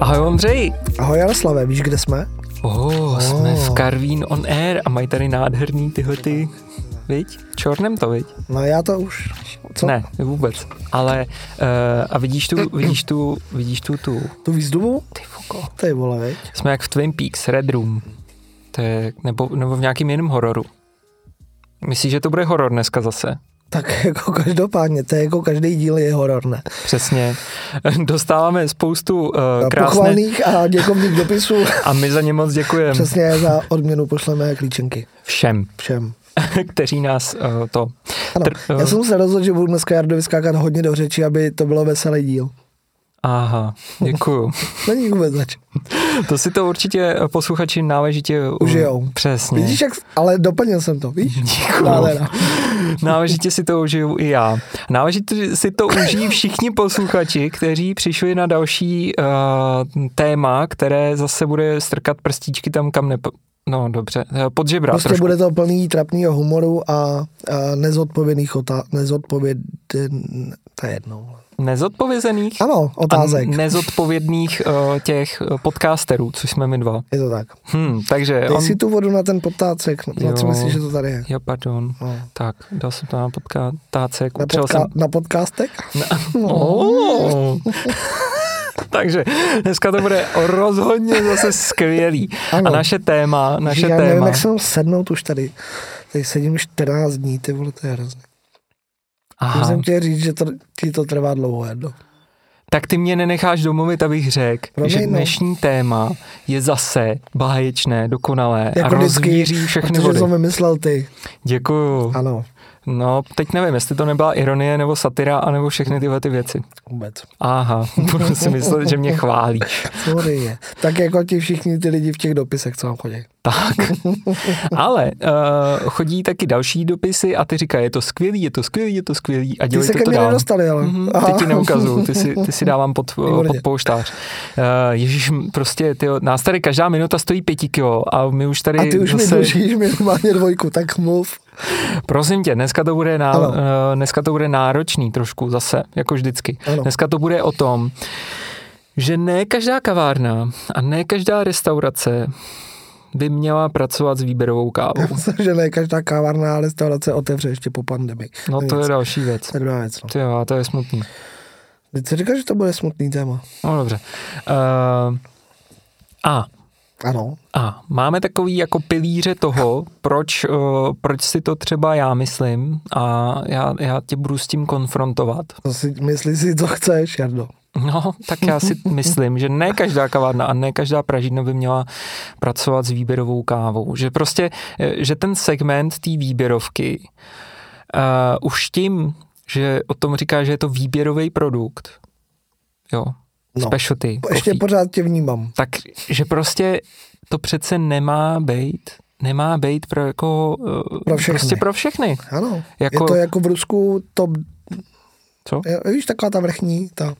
Ahoj Ondřej. Ahoj Jaroslave, víš, kde jsme? Oh, oh. jsme v Carvin on Air a mají tady nádherný tyhle ty, viď? Čornem to, viď? No já to už. Co? Ne, vůbec. Ale uh, a vidíš tu, vidíš tu, vidíš tu, tu. Tu výzdobu? Ty foko. Ty vole, viď? Jsme jak v Twin Peaks, Red Room. To je, nebo, nebo v nějakým jiném hororu. Myslíš, že to bude horor dneska zase? Tak jako každopádně, to je jako každý díl je horor, ne? Přesně. Dostáváme spoustu uh, krásných... Pochvalných a děkovných dopisů. A my za ně moc děkujeme. Přesně, za odměnu pošleme klíčenky. Všem. Všem. kteří nás uh, to... Ano, Tr- já jsem se rozhodl, že budu dneska Jardovi skákat hodně do řeči, aby to bylo veselý díl. Aha, děkuju. Není vůbec zač. To si to určitě posluchači náležitě užijou. Přesně. Vidíš, jak, ale doplnil jsem to, víš? Děkuju. Náležitě si to užiju i já. Náležitě si to užijí všichni posluchači, kteří přišli na další uh, téma, které zase bude strkat prstíčky tam, kam ne, No dobře, pod žebra Prostě trošku. bude to plný trapného humoru a, a nezodpovědných otázek. Nezodpověd... To je jedno. Nezodpovězených? Ano, otázek. A nezodpovědných uh, těch podcasterů, což jsme my dva. Je to tak. Hmm, takže Dej on... si tu vodu na ten potácek, na co myslíš, že to tady je? Jo, pardon. No. Tak, dal jsem to na podkácek. Na, podka- jsem... na podcastek? Na... Oh. Takže dneska to bude rozhodně zase skvělý. Ano. A naše téma, naše já téma... nevím, jak jsem sednout už tady. Tady sedím 14 dní, ty vole, to je hrozně. Aha. Jsem chtěl říct, že to, ti to trvá dlouho jedno. Tak ty mě nenecháš domluvit, abych řekl, že no. dnešní téma je zase báječné, dokonalé jako a rozvíří všechny vody. Jsem vymyslel ty. Děkuju. Ano. No, teď nevím, jestli to nebyla ironie, nebo satira, anebo všechny tyhle ty věci. Vůbec. Aha, budu si myslet, že mě chválíš. Sorry. Tak jako ti všichni ty lidi v těch dopisech, co vám chodí. Tak. Ale uh, chodí taky další dopisy a ty říkají, je to skvělý, je to skvělý, je to skvělý a dělejte ty se to mě dál. nedostali, ale. Mm-hmm, ty ti neukazuju, ty si, ty si dávám pod, pod pouštář. Uh, Ježíš, prostě, ty, nás tady každá minuta stojí pěti kilo a my už tady A ty už zase... mi dlužíš minimálně dvojku, tak mluv. Prosím tě, dneska to bude, ná, dneska to bude náročný trošku zase, jako vždycky. Ano. Dneska to bude o tom, že ne každá kavárna a ne každá restaurace by měla pracovat s výběrovou kávou. Myslím, že ne každá kávárna a restaurace otevře ještě po pandemii. No to je další věc. To je druhá věc. No. Ty jo, to je smutný. Si říkáš, že to bude smutný téma. No dobře. Uh, a ano. a máme takový jako pilíře toho, proč, uh, proč si to třeba já myslím a já, já tě budu s tím konfrontovat. To si, myslí si, co chceš, Jardo. No, tak já si myslím, že ne každá kavárna a ne každá pražidna by měla pracovat s výběrovou kávou. Že prostě, že ten segment té výběrovky uh, už tím, že o tom říká, že je to výběrový produkt, jo, no, specialty. Ještě coffee, pořád tě vnímám. Tak, že prostě to přece nemá být nemá být pro jako pro všechny. prostě pro všechny. Ano, jako, je to jako v Rusku top co? Víš, taková ta vrchní, ta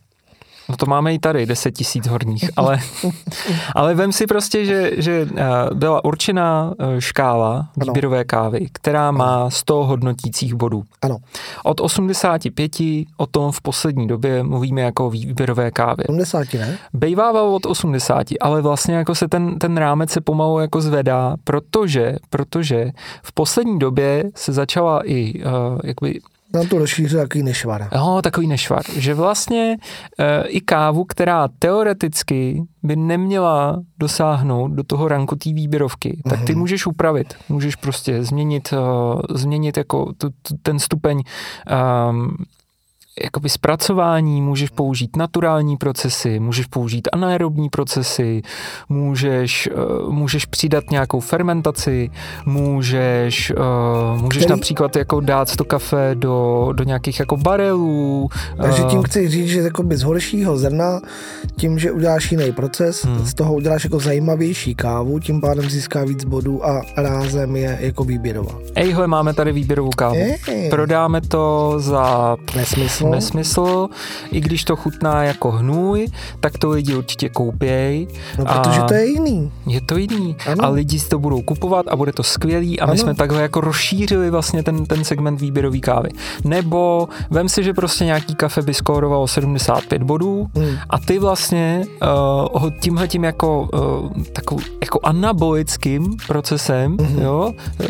No to máme i tady, 10 tisíc horních, ale, ale vem si prostě, že, že byla určená škála výběrové kávy, která má 100 hodnotících bodů. Ano. Od 85 o tom v poslední době mluvíme jako výběrové kávy. 80, ne? Bejvával od 80, ale vlastně jako se ten, ten rámec se pomalu jako zvedá, protože, protože v poslední době se začala i uh, jakoby nám to rozšířil takový nešvar. Jo, takový nešvar. Že vlastně e, i kávu, která teoreticky by neměla dosáhnout do toho ranku té výběrovky, tak ty můžeš upravit. Můžeš prostě změnit, uh, změnit jako t, t, ten stupeň um, jakoby zpracování, můžeš použít naturální procesy, můžeš použít anaerobní procesy, můžeš, uh, můžeš přidat nějakou fermentaci, můžeš, uh, můžeš Který... například jako dát to kafe do, do nějakých jako barelů. Takže tím chci říct, že jako z horšího zrna, tím, že uděláš jiný proces, hmm. z toho uděláš jako zajímavější kávu, tím pádem získá víc bodů a rázem je jako výběrová. Ejhle, máme tady výběrovou kávu. Ej. Prodáme to za... Nesmysl No. nesmysl. I když to chutná jako hnůj, tak to lidi určitě koupěj. No, protože to je jiný. Je to jiný. Ano. A lidi si to budou kupovat a bude to skvělý a my Ano. jsme takhle jako rozšířili vlastně ten, ten segment výběrový kávy. Nebo vem si, že prostě nějaký kafe by skórovalo 75 bodů Hmm. a ty vlastně uh, ho tímhle tím jako, uh, takovou, jako anabolickým procesem, mm-hmm. jo, eh,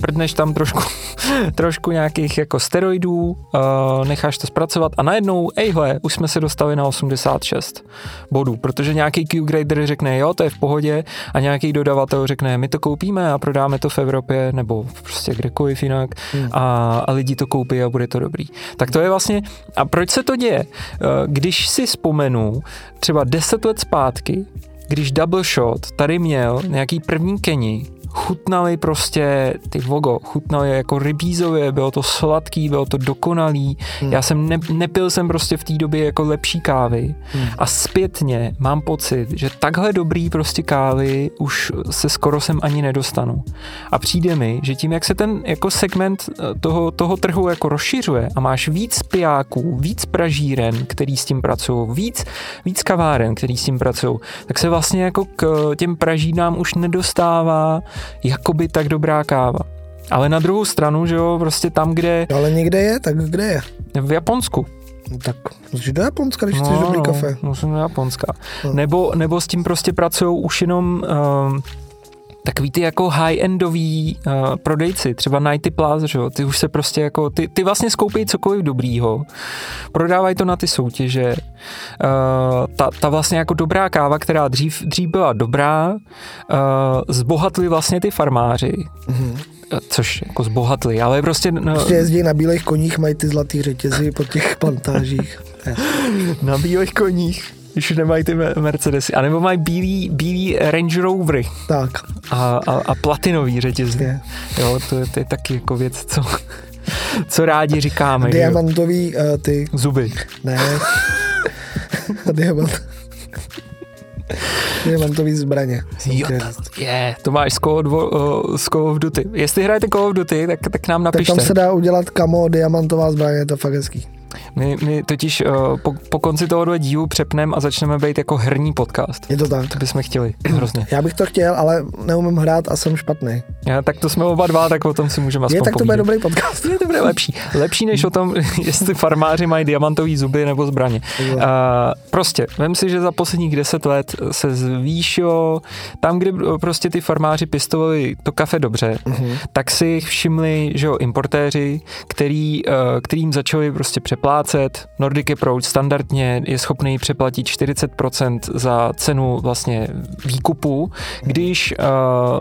prdneš tam trošku, trošku nějakých jako steroidů, uh, necháš to zpracovat a najednou, ejhle, už jsme se dostali na 86 bodů, protože nějaký Q-grader řekne, jo, to je v pohodě a nějaký dodavatel řekne, my to koupíme a prodáme to v Evropě nebo prostě kdekoliv jinak Hmm. a, a lidi to koupí a bude to dobrý. Tak to je vlastně, a proč se to děje? Eh, Když si vzpomenu třeba 10 let zpátky, když Double Shot tady měl nějaký první Keni, chutnali prostě ty vogo, chutnali jako rybízově, bylo to sladký, bylo to dokonalý. Hmm. Já jsem ne, nepil jsem prostě v té době jako lepší kávy Hmm. a zpětně mám pocit, že takhle dobrý prostě kávy už se skoro sem ani nedostanu. A přijde mi, že tím, jak se ten jako segment eh, toho, toho trhu jako rozšiřuje a máš víc pijáků, víc pražíren, který s tím pracují, víc, víc kaváren, který s tím pracují, tak se vlastně jako k těm pražínám už nedostává jakoby tak dobrá káva. Ale na druhou stranu, že jo, prostě tam, kde Ale někde je, tak kde je? v Japonsku, No, tak musíš do Japonska, když chceš dobrý kafe. No, musím do Japonska. No. Nebo, nebo s tím prostě pracují už jenom um, takový ty jako high-endový uh, prodejci, třeba Nighty Plaza, že jo, ty už se prostě jako, ty, ty vlastně skoupí cokoliv dobrýho, prodávají to na ty soutěže, uh, ta, ta vlastně jako dobrá káva, která dřív, dřív byla dobrá, uh, zbohatli vlastně ty farmáři, Mhm. eh, což jako zbohatli, ale prostě no, Prostě jezdí na bílých koních, mají ty zlatý řetězy po těch plantážích. Na bílých koních, když nemají ty Me- Mercedesy, anebo mají bílý, bílý Range Rovery Tak, a, a, a platinový řetězy. je. Jo, to, je- to je taky jako věc, co, co rádi říkáme. Diamantový uh, ty, Zuby. ne. Diamant. Diamantový zbraně. Jo, to, je, to máš z Call, of, uh, z Call of Duty. Jestli hrajete Call of Duty, tak, tak nám Tak napište. tam se dá udělat kamo, diamantová zbraně, je to fakt hezký. My, my totiž uh, po, po konci tohohle dílu přepneme a začneme být jako herní podcast. Je to tak. To bychom chtěli hrozně. Já bych to chtěl, ale neumím hrát a jsem špatný. Já, tak to jsme oba dva, tak o tom si můžeme aspoň Je, tak to bude dobrý podcast. Je to bude lepší. Lepší než o tom, jestli farmáři mají diamantový zuby nebo zbraně. Uh, prostě, vem si, že za posledních deset let se zvýšilo, tam, kde prostě ty farmáři pěstovali to kafe dobře, Mhm. tak si jich všimli, že jo, importéři, který, uh, kterým začali prostě přeplácet. Nordic Approach standardně je schopný přeplatit 40% za cenu vlastně výkupu, když, uh,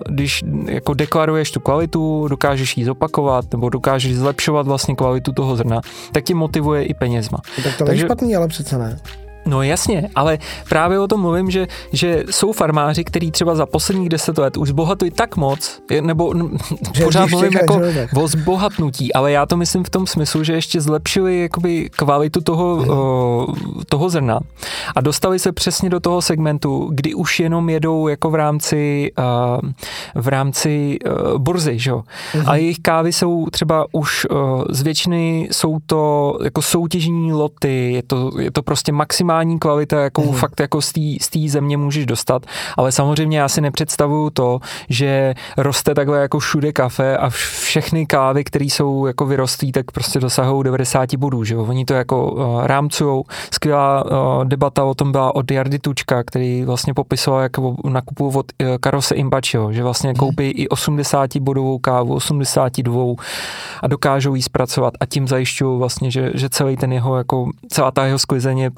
když jako deklaruješ tu kvalitu, dokážeš ji zopakovat nebo dokážeš zlepšovat vlastně kvalitu toho zrna, tak tě motivuje i penězma. Tak to není Takže- špatný, ale přece ne. No jasně, ale právě o tom mluvím, že, že jsou farmáři, kteří třeba za posledních deset let už zbohatují tak moc, nebo Že pořád mluvím jako o zbohatnutí, ale já to myslím v tom smyslu, že ještě zlepšili jakoby kvalitu toho, o, toho zrna a dostali se přesně do toho segmentu, kdy už jenom jedou jako v rámci a, v rámci uh, burzy, že jo? A jejich kávy jsou třeba už uh, z většiny jsou to jako soutěžní loty, je to, je to prostě maximální kvalita, jakou Mhm. fakt jako z té země můžeš dostat, ale samozřejmě já si nepředstavuju to, že roste takhle jako všude kafe a vš- všechny kávy, které jsou jako vyrostlí, tak prostě dosahují 90 bodů, že jo? Oni to jako uh, rámcujou. Skvělá uh, debata o tom byla od Jardy Tučka, který vlastně popisoval, jak nakupují od uh, Karose Imbačiho, že vlastně koupí i 80 bodovou kávu, 82 a dokážou ji zpracovat a tím zajišťují vlastně, že, že celý ten jeho, jako celá ta jeho sklizeň je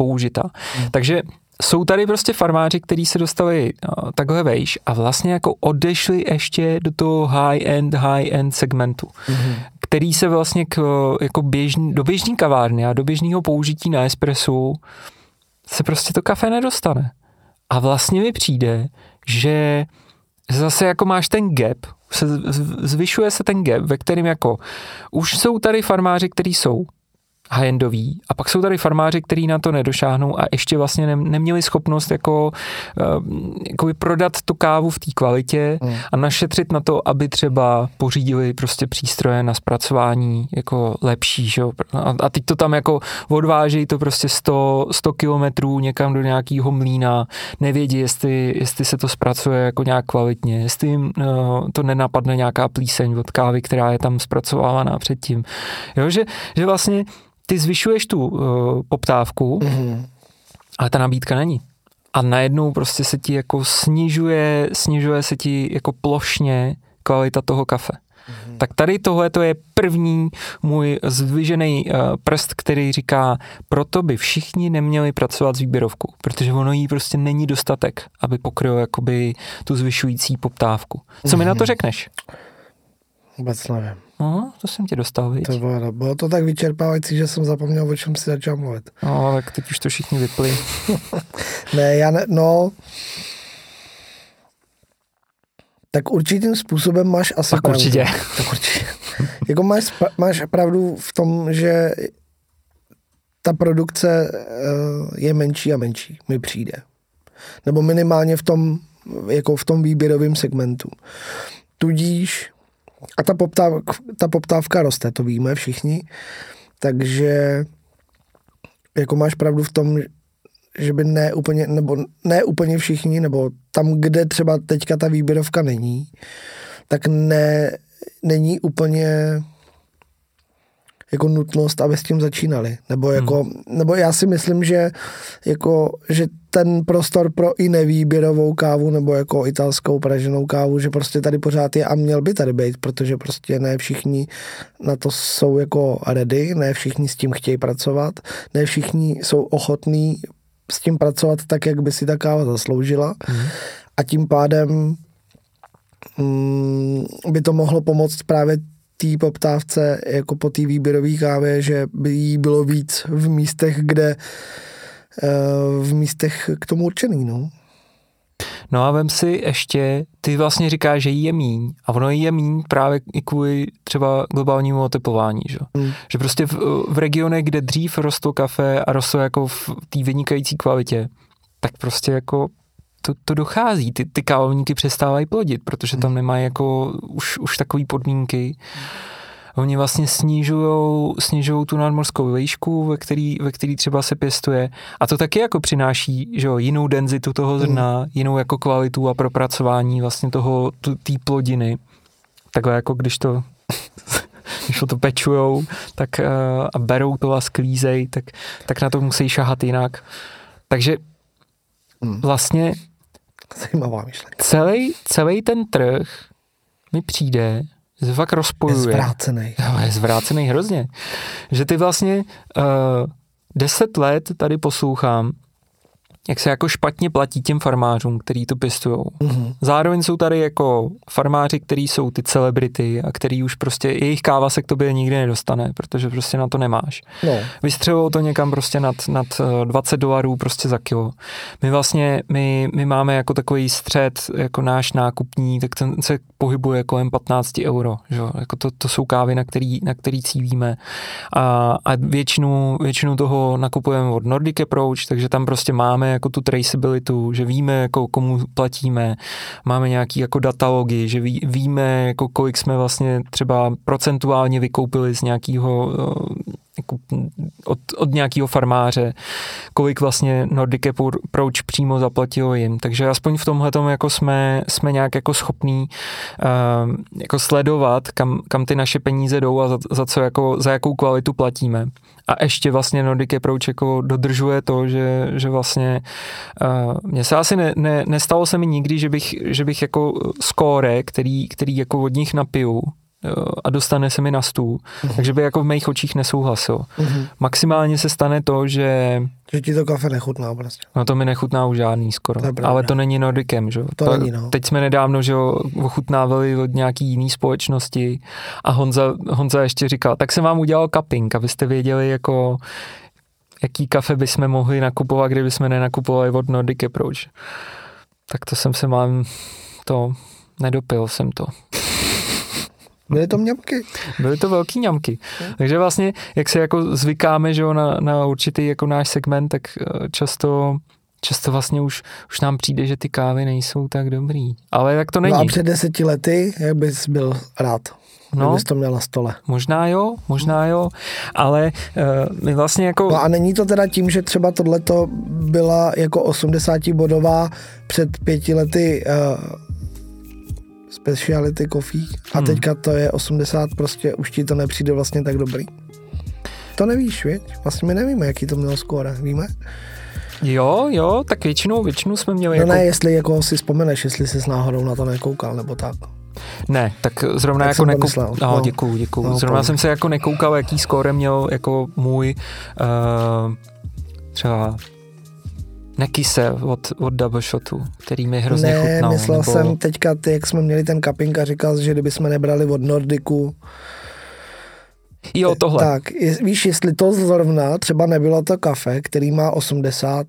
použita. Takže jsou tady prostě farmáři, kteří se dostali uh, takhle vejš a vlastně jako odešli ještě do toho high-end, high-end segmentu, Mhm. který se vlastně k, jako běžný, do běžní kavárny a do běžného použití na espressu se prostě to kafe nedostane. A vlastně mi přijde, že zase jako máš ten gap, se zvyšuje se ten gap, ve kterým jako už jsou tady farmáři, kteří jsou high-endový. A pak jsou tady farmáři, kteří na to nedošáhnou a ještě vlastně ne, neměli schopnost jako, jako prodat tu kávu v té kvalitě hmm. a našetřit na to, aby třeba pořídili prostě přístroje na zpracování jako lepší. Že? A, a teď to tam jako odvážejí to prostě 100, 100 kilometrů někam do nějakého mlína, nevědí, jestli, jestli se to zpracuje jako nějak kvalitně, jestli jim no, to nenapadne nějaká plíseň od kávy, která je tam zpracovávaná předtím. Jo, že, že vlastně ty zvyšuješ tu uh, poptávku, mm-hmm. ale ta nabídka není. A najednou prostě se ti jako snižuje, snižuje se ti jako plošně kvalita toho kafe. Mm-hmm. Tak tady tohle to je první můj zdvižený uh, prst, který říká, proto by všichni neměli pracovat s výběrovkou, protože ono jí prostě není dostatek, aby pokryl jakoby tu zvyšující poptávku. Co mm-hmm. mi na to mhm. řekneš? Vůbec nevím. No, to jsem tě dostal, viď? To bylo, bylo to tak vyčerpávající, že jsem zapomněl, o čem si začal mluvit. No, tak teď už to všichni vypli. ne, já ne, no... Tak určitým způsobem máš asi tak pravdu. určitě. Tak určitě. jako máš, máš pravdu v tom, že ta produkce eh, je menší a menší, mi přijde. Nebo minimálně v tom, jako v tom výběrovém segmentu. Tudíž a ta poptávka, ta poptávka roste, to víme všichni. Takže jako máš pravdu v tom, že by ne úplně, nebo ne úplně všichni, nebo tam, kde třeba teďka ta výběrovka není, tak ne, není úplně jako nutnost, aby s tím začínali. Nebo, jako, hmm. nebo já si myslím, že, jako, že ten prostor pro i nevýběrovou kávu nebo jako italskou praženou kávu, že prostě tady pořád je a měl by tady být, protože prostě ne všichni na to jsou jako ready, ne všichni s tím chtějí pracovat, ne všichni jsou ochotní s tím pracovat tak, jak by si ta káva zasloužila hmm. a tím pádem mm, by to mohlo pomoct právě té poptávce jako po té výběrové kávě, že by jí bylo víc v místech, kde eh, v místech k tomu určený, no. No a vem si ještě, ty vlastně říkáš, že jí je míň a ono jí je míň právě i kvůli třeba globálnímu oteplování, že? Hmm. že prostě v, v regionech, kde dřív rostlo kafe a rostlo jako v té vynikající kvalitě, tak prostě jako to, to dochází. Ty, ty kávovníky přestávají plodit, protože tam nemají jako už, už takové podmínky. Oni vlastně snižují snižujou tu nadmorskou výšku, ve který, ve který třeba se pěstuje. A to taky jako přináší že jo, jinou denzitu toho zrna, mm. jinou jako kvalitu a propracování vlastně toho, té plodiny. Takhle jako když to když to pečujou tak, uh, a berou to a sklízej, tak, tak na to musí šahat jinak. Takže mm. vlastně Zajímavá myšlenka. Celý, celý ten trh mi přijde, že fakt rozpojuje. Je zvrácený. Jo, je zvrácený hrozně. Že ty vlastně uh, deset let tady poslouchám jak se jako špatně platí těm farmářům, který to pěstují. Mm-hmm. Zároveň jsou tady jako farmáři, kteří jsou ty celebrity a který už prostě, jejich káva se k tobě nikdy nedostane, protože prostě na to nemáš. No. Vystřelou to někam prostě nad, nad 20 eh, dolarů prostě za kilo. My vlastně, my, my máme jako takový střed, jako náš nákupní, tak ten se pohybuje kolem 15 euro. Že? Jako to, to jsou kávy, na který, na který cívíme. A, a většinu, většinu toho nakupujeme od Nordic Approach, takže tam prostě máme jako tu traceability, že víme, jako komu platíme, máme nějaký jako datalogy, že ví, víme, jako kolik jsme vlastně třeba procentuálně vykoupili z nějakého eh, jako od, od nějakého farmáře, kolik vlastně Nordic Approach přímo zaplatilo jim. Takže aspoň v tomhle jako jsme, jsme nějak jako schopní uh, jako sledovat, kam, kam ty naše peníze jdou a za, za co jako, za jakou kvalitu platíme. A ještě vlastně Nordic Approach jako dodržuje to, že, že vlastně uh, mně se asi ne, ne, nestalo se mi nikdy, že bych, že bych jako skóre, který, který jako od nich napiju, a dostane se mi na stůl, uh-huh. takže by jako v mých očích nesouhlasil. Uh-huh. Maximálně se stane to, že... Že ti to kafe nechutná prostě. No to mi nechutná už žádný skoro. To ale to není Nordicem, že To, to není, no. Teď jsme nedávno, že ochutnávali od nějaký jiný společnosti a Honza, Honza ještě říkal, tak jsem vám udělal cupping, abyste věděli jako jaký kafe bychom mohli nakupovat, kdyby jsme nenakupovali od Nordic Approach. Tak to jsem se mám to, nedopil jsem to. Byly to mňamky. Byly to velký ňamky. Takže vlastně, jak se jako zvykáme, že jo, na, na určitý jako náš segment, tak eh, často často vlastně už, už nám přijde, že ty kávy nejsou tak dobrý. Ale tak to není. No a před deseti lety, jak bys byl rád? No, bys to měl na stole. Možná jo, možná jo, ale uh, my vlastně jako... No a není to teda tím, že třeba tohleto byla jako 80 bodová před pěti lety uh, speciality coffee a hmm. teďka to je 80, prostě už ti to nepřijde vlastně tak dobrý. To nevíš, věď? Vlastně my nevíme, jaký to mělo skóre, víme? Jo, jo, tak většinou, většinou jsme měli No jako... ne, jestli jako si vzpomeneš, jestli jsi náhodou na to nekoukal, nebo tak. Ne, tak zrovna tak jako nekoukal. No, no, děkuju, děkuju. No, zrovna jsem se jako nekoukal, jaký skóre měl jako můj uh, třeba Nekise od, od Double Shotu, který mi hrozně ne, chutnal. myslel nebo... jsem teďka, ty, jak jsme měli ten cupping a říkal, že kdyby jsme nebrali od Nordiku, Jo, tohle. Tak, je, víš, jestli to zrovna třeba nebylo to kafe, který má 80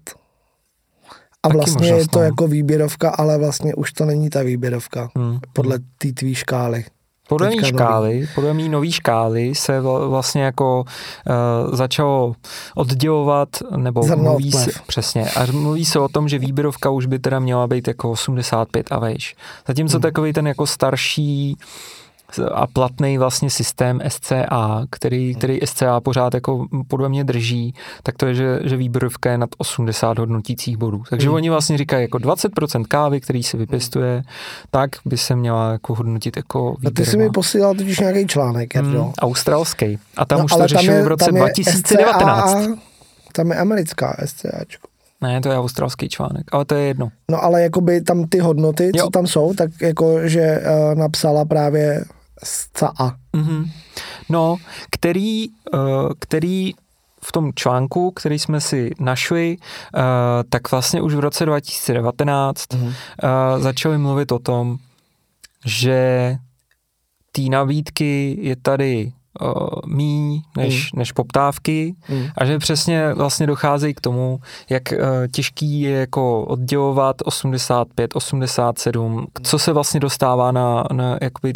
a Taky vlastně možnost, je to no. jako výběrovka, ale vlastně už to není ta výběrovka hmm. podle té tvý škály. Podle mý škály, nový. podle mý nový škály se vlastně jako uh, začalo oddělovat, nebo Zrno mluví se, přesně, a mluví se o tom, že výběrovka už by teda měla být jako 85 a vejš. Zatímco hmm. takový ten jako starší a platný vlastně systém SCA, který, hmm. který SCA pořád jako podle mě drží, tak to je, že, že výběrovka je nad 80 hodnotících bodů. Takže hmm. oni vlastně říkají jako 20% kávy, který se vypěstuje, hmm. tak by se měla jako hodnotit jako výběrová. A ty jsi mi posílal totiž nějaký článek, hmm, Australský. A tam no, už to řešili v roce 2019. SCA, tam je americká SCAčko. Ne, to je australský článek, ale to je jedno. No ale jakoby tam ty hodnoty, jo. co tam jsou, tak jako, že uh, napsala právě SCA. Mm-hmm. No, který, uh, který v tom článku, který jsme si našli, uh, tak vlastně už v roce 2019 mm-hmm. uh, začali mluvit o tom, že té nabídky je tady míň než, mm. než poptávky mm. a že přesně vlastně docházejí k tomu, jak uh, těžký je jako oddělovat 85, 87, co se vlastně dostává na, na jakoby,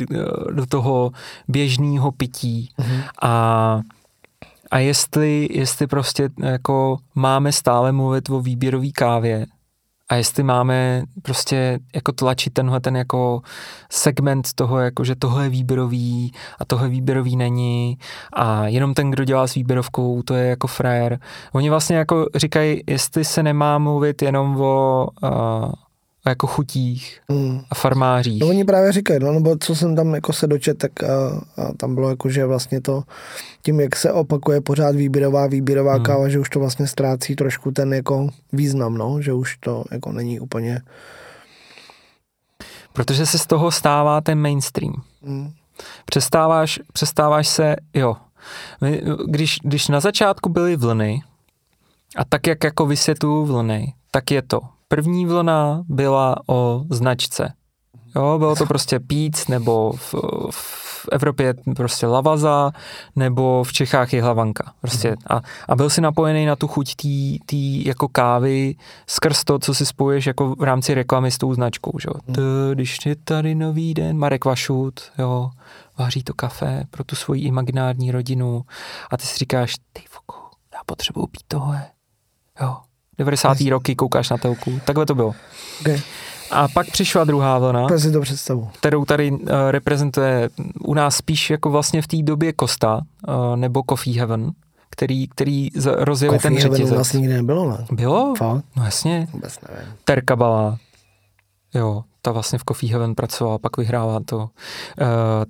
do toho běžného pití mm. a a jestli, jestli prostě jako máme stále mluvit o výběrové kávě, a jestli máme prostě jako tlačit tenhle ten jako segment toho, jako že tohle je výběrový a tohle výběrový není a jenom ten, kdo dělá s výběrovkou, to je jako frajer. Oni vlastně jako říkají, jestli se nemá mluvit jenom o uh, jako chutích mm. a farmářích. No oni právě říkají, no, nebo co jsem tam jako se dočet, tak a, a tam bylo jako, že vlastně to tím, jak se opakuje pořád výběrová, výběrová mm. káva, že už to vlastně ztrácí trošku ten jako význam, no, že už to jako není úplně... Protože se z toho stává ten mainstream. Mm. Přestáváš, přestáváš se, jo, když, když na začátku byly vlny, a tak, jak jako vysvětluju vlny, tak je to První vlna byla o značce. Jo, bylo to prostě píc, nebo v, v Evropě prostě lavaza, nebo v Čechách je hlavanka. Prostě. Mhm. A, a byl si napojený na tu chuť tý, jako kávy skrz to, co si spojuješ jako v rámci reklamy s tou značkou. Že? Mhm. Když je tady nový den, Marek Vašut, jo, vaří to kafe pro tu svoji imaginární rodinu a ty si říkáš, ty foko, já potřebuju pít tohle. Jo, 90. Yes. roky koukáš na telku. Takhle to bylo. Okay. A pak přišla druhá vlna, to si to představu. kterou tady uh, reprezentuje u nás spíš jako vlastně v té době Costa uh, nebo Coffee Heaven, který, který rozjeli ten řetězec. Coffee vlastně nikdy nebylo, ne? Bylo? Fakt? No jasně. Vůbec nevím. Terka Bala, jo, ta vlastně v Coffee Heaven pracovala, pak vyhrála to. Uh,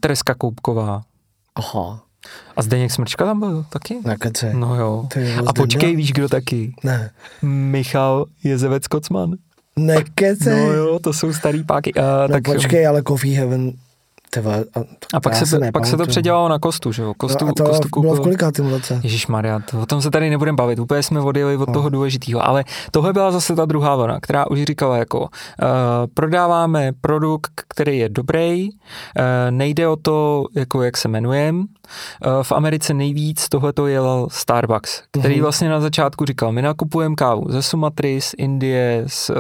Tereska Koupková. Aha. A Zdeněk Smrčka tam byl taky? Na kece. No jo. A počkej, víš, kdo taky? Ne. Michal Jezevec Kocman. Nekece. No jo, to jsou starý páky. Uh, no tak, počkej, ale Coffee Heaven Tyva, a, a pak, se, se pak se to předělalo na kostu, že jo? Kostu, no a to kostu bylo v kolikátém roce? Ježíš Maria, o tom se tady nebudeme bavit, úplně jsme odjeli od no. toho důležitého, ale tohle byla zase ta druhá vlna, která už říkala jako uh, prodáváme produkt, který je dobrý, uh, nejde o to, jako jak se jmenujeme. Uh, v Americe nejvíc tohle to jel Starbucks, který mm-hmm. vlastně na začátku říkal, my nakupujeme kávu ze Sumatry, z Indie, z,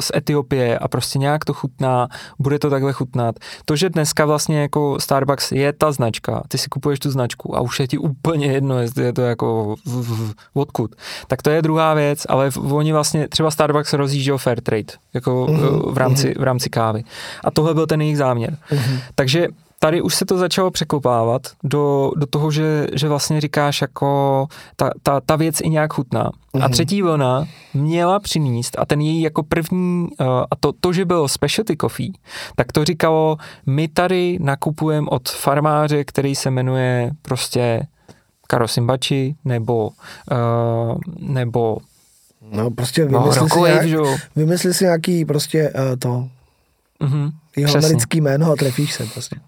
z Etiopie a prostě nějak to chutná, bude to takhle chutnat. To, že dneska vlastně jako Starbucks je ta značka, ty si kupuješ tu značku a už je ti úplně jedno, jestli je to jako v, v, odkud. Tak to je druhá věc, ale oni vlastně, třeba Starbucks rozjížděl fair trade, jako mm-hmm. v, rámci, v rámci kávy. A tohle byl ten jejich záměr. Mm-hmm. Takže tady už se to začalo překopávat do, do toho, že, že vlastně říkáš jako ta, ta, ta věc i nějak chutná. Mm-hmm. A mhm. třetí vlna měla přinést a ten její jako první, uh, a to, to, že bylo specialty coffee, tak to říkalo, my tady nakupujeme od farmáře, který se jmenuje prostě Karosimbači nebo uh, nebo No prostě no, vymysli, no, si, nějak, vymysli si nějaký prostě uh, to mm-hmm. Jeho Přesně. americký jméno a trefíš se prostě.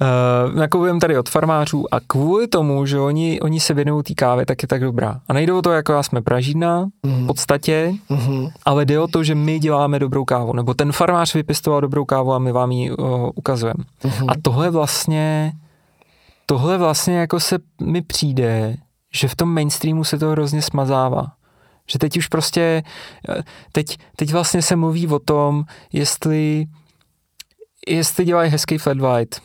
Uh, nakupujeme tady od farmářů a kvůli tomu, že oni, oni se věnují té kávy, tak je tak dobrá. A nejdou to jako já jsme Pražína, mm. v podstatě, mm-hmm. ale jde o to, že my děláme dobrou kávu, nebo ten farmář vypěstoval dobrou kávu a my vám ji uh, ukazujeme. Mm-hmm. A tohle vlastně, tohle vlastně jako se mi přijde, že v tom mainstreamu se to hrozně smazává. Že teď už prostě, eh, teď, teď vlastně se mluví o tom, jestli, jestli dělají hezký flat white,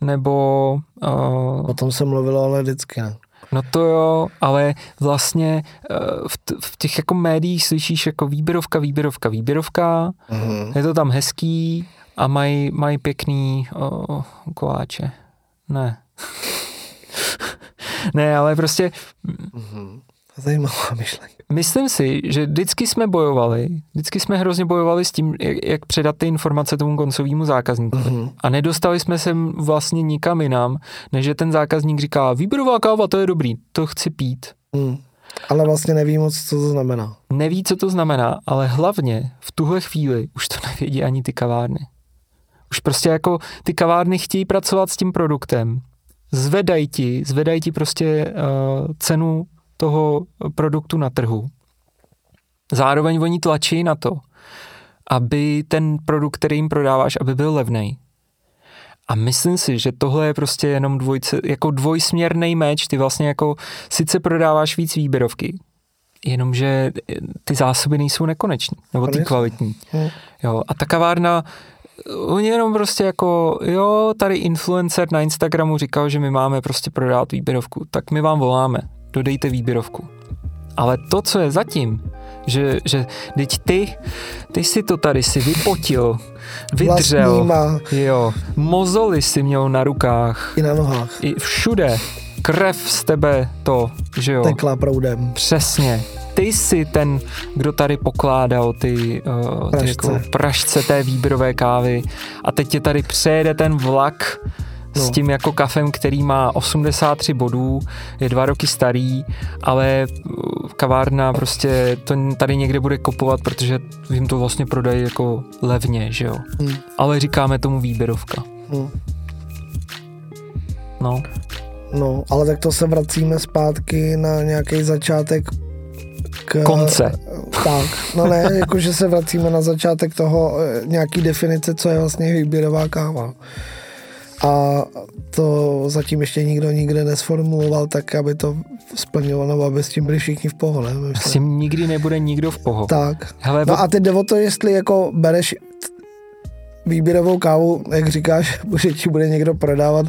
nebo... Uh, o tom se mluvilo ale vždycky, ne? No to jo, ale vlastně uh, v, těch jako médiích slyšíš jako výběrovka, výběrovka, výběrovka, uh-huh. je to tam hezký a mají maj pěkný uh, koláče. Ne. ne, ale prostě... Zajímavá myšlenka. Myslím si, že vždycky jsme bojovali, vždycky jsme hrozně bojovali s tím, jak, jak předat ty informace tomu koncovému zákazníkovi. Uh-huh. A nedostali jsme se vlastně nikam jinam, než že ten zákazník říká, výběrová káva, to je dobrý, to chci pít. Uh-huh. Ale vlastně neví moc, co to znamená. Neví, co to znamená, ale hlavně v tuhle chvíli už to nevědí ani ty kavárny. Už prostě jako ty kavárny chtějí pracovat s tím produktem, zvedají ti, zvedají ti prostě uh, cenu toho produktu na trhu. Zároveň oni tlačí na to, aby ten produkt, který jim prodáváš, aby byl levný. A myslím si, že tohle je prostě jenom dvojce, jako dvojsměrný meč. Ty vlastně jako sice prodáváš víc výběrovky, jenomže ty zásoby nejsou nekoneční, nebo ty kvalitní. Hm. Jo, a ta kavárna, oni jenom prostě jako, jo, tady influencer na Instagramu říkal, že my máme prostě prodávat výběrovku, tak my vám voláme dodejte výběrovku. Ale to, co je zatím, že, že teď ty, ty si to tady si vypotil, vydřel, Vlastníma. jo, mozoly si měl na rukách. I na nohách. I všude. Krev z tebe to, že jo. Tekla proudem. Přesně. Ty jsi ten, kdo tady pokládal ty, uh, ty jako pražce té výběrové kávy a teď tě tady přejede ten vlak no. s tím jako kafem, který má 83 bodů, je dva roky starý, ale uh, kavárna prostě to tady někde bude kopovat, protože jim to vlastně prodají jako levně, že jo. Hmm. Ale říkáme tomu výběrovka. Hmm. No. No, ale tak to se vracíme zpátky na nějaký začátek k... Konce. Tak, no ne, jakože se vracíme na začátek toho eh, nějaký definice, co je vlastně výběrová káva a to zatím ještě nikdo nikde nesformuloval tak, aby to nebo aby s tím byli všichni v pohodě. S tím nikdy nebude nikdo v pohodě. Tak. Hele, no a teď jde o to, jestli jako bereš výběrovou kávu, jak říkáš, že ti bude někdo prodávat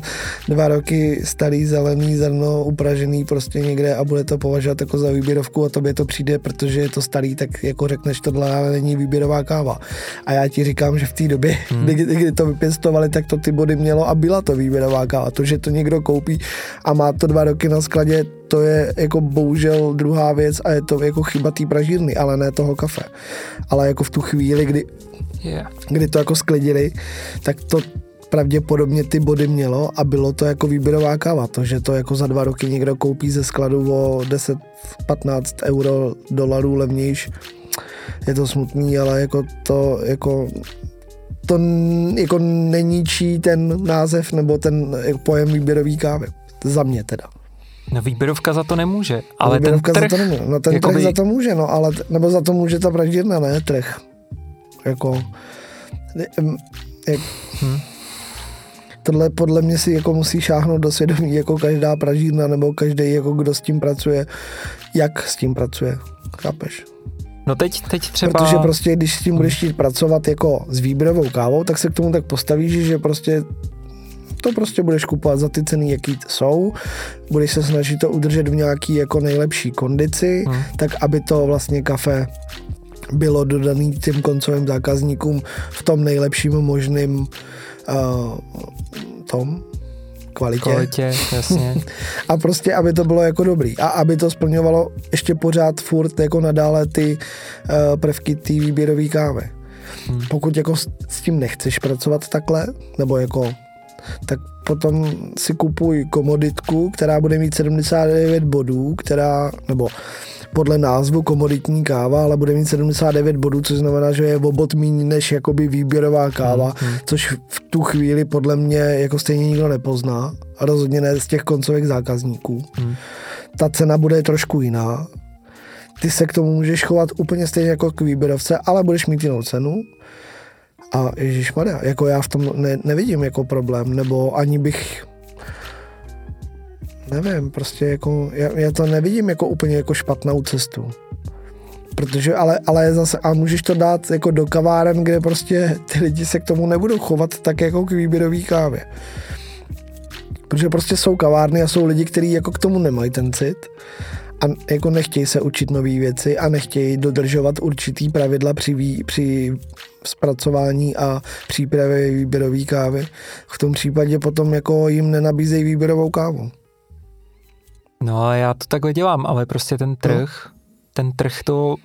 dva roky starý zelený zrno upražený prostě někde a bude to považovat jako za výběrovku a tobě to přijde, protože je to starý, tak jako řekneš, tohle ale není výběrová káva. A já ti říkám, že v té době, hmm. kdy, kdy to vypěstovali, tak to ty body mělo a byla to výběrová káva. To, že to někdo koupí a má to dva roky na skladě, to je jako bohužel druhá věc a je to jako chyba té pražírny, ale ne toho kafe. Ale jako v tu chvíli, kdy yeah. kdy to jako sklidili, tak to pravděpodobně ty body mělo a bylo to jako výběrová káva. To, že to jako za dva roky někdo koupí ze skladu o 10-15 euro dolarů levnější, je to smutný, ale jako to jako to jako neníčí ten název nebo ten pojem výběrový kávy. Za mě teda. No výběrovka za to nemůže, ale ten trh... za to nemůže. No ten jakoby... trh za to může, no ale, nebo za to může ta pražírna, ne trh jako jak, hmm. tohle podle mě si jako musí šáhnout do svědomí jako každá pražírna nebo každý, jako kdo s tím pracuje, jak s tím pracuje. Chápeš? No teď, teď třeba... Protože prostě, když s tím budeš chtít pracovat jako s výběrovou kávou, tak se k tomu tak postavíš, že prostě to prostě budeš kupovat za ty ceny, jaký jsou, budeš se snažit to udržet v nějaký jako nejlepší kondici, hmm. tak aby to vlastně kafe bylo dodaný těm koncovým zákazníkům v tom nejlepším možným uh, tom, kvalitě. Kvalitě, jasně. a prostě, aby to bylo jako dobrý. A aby to splňovalo ještě pořád furt jako nadále ty uh, prvky té výběrové kávy. Hmm. Pokud jako s, s tím nechceš pracovat takhle, nebo jako tak potom si kupuj komoditku, která bude mít 79 bodů, která, nebo podle názvu komoditní káva, ale bude mít 79 bodů, což znamená, že je obot méně než jakoby výběrová káva, hmm, což v tu chvíli podle mě jako stejně nikdo nepozná a rozhodně ne z těch koncových zákazníků. Hmm. Ta cena bude trošku jiná. Ty se k tomu můžeš chovat úplně stejně jako k výběrovce, ale budeš mít jinou cenu. A Ježíš jako já v tom ne, nevidím jako problém, nebo ani bych nevím, prostě jako, já, já to nevidím jako úplně jako špatnou cestu. Protože, ale, ale zase, a můžeš to dát jako do kaváren, kde prostě ty lidi se k tomu nebudou chovat tak jako k výběrový kávě. Protože prostě jsou kavárny a jsou lidi, kteří jako k tomu nemají ten cit a jako nechtějí se učit nové věci a nechtějí dodržovat určitý pravidla při, vý, při zpracování a přípravě výběrové kávy. V tom případě potom jako jim nenabízejí výběrovou kávu. No a já to takhle dělám, ale prostě ten no. trh, no. ten trh to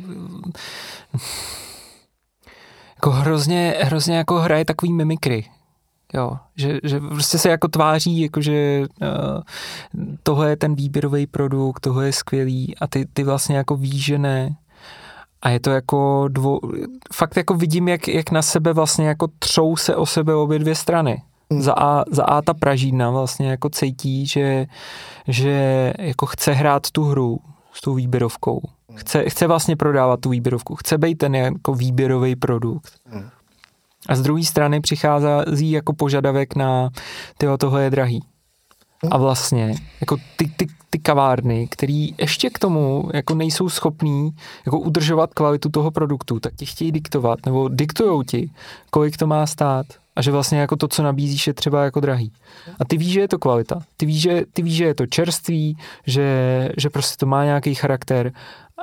jako hrozně, hrozně jako hraje takový mimikry. Jo, že, že prostě se jako tváří, jako že uh, tohle je ten výběrový produkt, tohle je skvělý a ty, ty vlastně jako víš, že ne. A je to jako dvo, fakt jako vidím, jak, jak na sebe vlastně jako třou se o sebe obě dvě strany. Hmm. Za A, za A ta Pražína vlastně jako cítí, že, že jako chce hrát tu hru s tou výběrovkou. Chce, chce vlastně prodávat tu výběrovku. Chce být ten jako výběrový produkt. Hmm. A z druhé strany přichází jako požadavek na tyho, tohle je drahý. A vlastně jako ty, ty, ty kavárny, který ještě k tomu jako nejsou schopní jako udržovat kvalitu toho produktu, tak ti chtějí diktovat nebo diktujou ti, kolik to má stát a že vlastně jako to, co nabízíš, je třeba jako drahý. A ty víš, že je to kvalita. Ty víš, že, ty víš, že je to čerství, že, že prostě to má nějaký charakter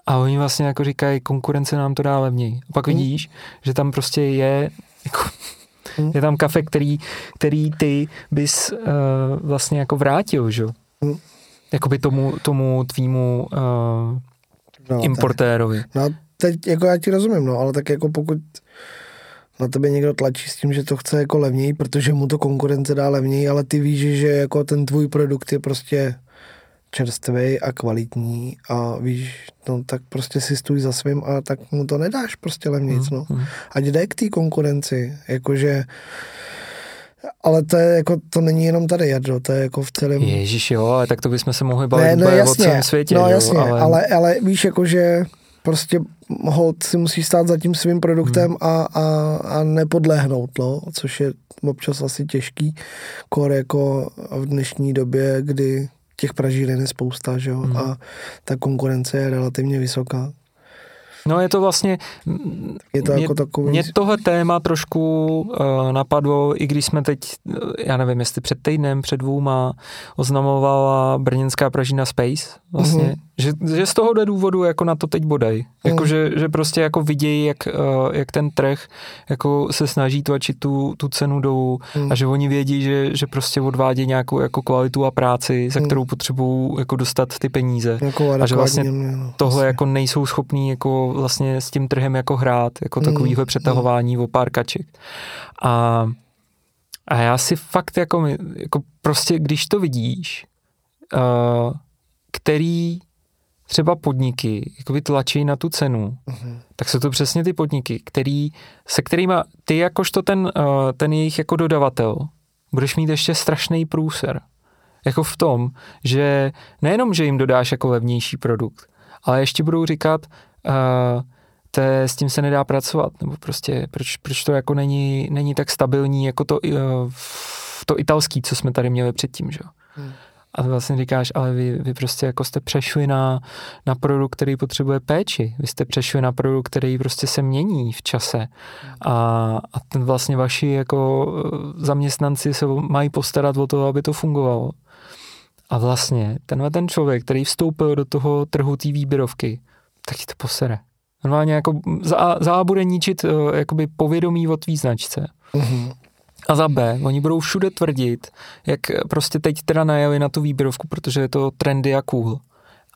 a oni vlastně jako říkají, konkurence nám to dá levněji. A pak vidíš, že tam prostě je jako, je tam kafe, který, který ty bys uh, vlastně jako vrátil, že? Jakoby tomu, tomu tvýmu uh, no, importérovi. Tak, no teď jako já ti rozumím, no, ale tak jako pokud na tebe někdo tlačí s tím, že to chce jako levněji, protože mu to konkurence dá levněji, ale ty víš, že jako ten tvůj produkt je prostě čerstvý a kvalitní a víš, no tak prostě si stůj za svým a tak mu to nedáš prostě levněji, mm, no. Mm. Ať jde k té konkurenci, jakože ale to je jako, to není jenom tady Jardo, to je jako v celém... Ježíš jo, ale tak to bychom se mohli bavit ne, ne, jasně, o celém světě. No jasně, ale... ale... Ale, víš, jakože prostě hold si musí stát za tím svým produktem hmm. a, a, a nepodlehnout, no, což je občas asi těžký, kor jako v dnešní době, kdy těch pražíren je spousta, že jo, hmm. a ta konkurence je relativně vysoká. No je to vlastně... Je to mě, jako takový... Mě tohle téma trošku uh, napadlo, i když jsme teď, já nevím, jestli před týdnem, před dvouma, oznamovala brněnská Pražina Space, vlastně, mm-hmm. Že, že z tohohle důvodu jako na to teď bodaj. Jako, mm. že, že prostě jako vidějí, jak, uh, jak ten trh jako se snaží tlačit tu, tu cenu dolů mm. a že oni vědí, že, že prostě odvádí nějakou jako kvalitu a práci, za mm. kterou potřebují jako dostat ty peníze. Jako a že vlastně no, tohle vlastně. jako nejsou schopní jako vlastně s tím trhem jako hrát, jako takovýhle mm. přetahování mm. o pár kaček. A, a já si fakt jako, jako prostě, když to vidíš, uh, který třeba podniky jakoby tlačí na tu cenu, uh-huh. tak jsou to přesně ty podniky, který, se kterými ty jakožto ten, uh, ten jejich jako dodavatel budeš mít ještě strašný průser. Jako v tom, že nejenom, že jim dodáš jako levnější produkt, ale ještě budou říkat, uh, to je, s tím se nedá pracovat, nebo prostě proč, proč to jako není, není tak stabilní jako to, uh, to italský, co jsme tady měli předtím, že? Hmm. A vlastně říkáš, ale vy, vy prostě jako jste přešli na, na produkt, který potřebuje péči. Vy jste přešli na produkt, který prostě se mění v čase. A, a ten vlastně vaši jako eh, zaměstnanci se mají postarat o to, aby to fungovalo. A vlastně tenhle ten člověk, který vstoupil do toho trhu té výběrovky, tak ti to posere. Normálně jako za A bude ničit uh, jakoby povědomí o tvý značce. Mhm. A za B, oni budou všude tvrdit, jak prostě teď teda najeli na tu výběrovku, protože je to trendy a cool.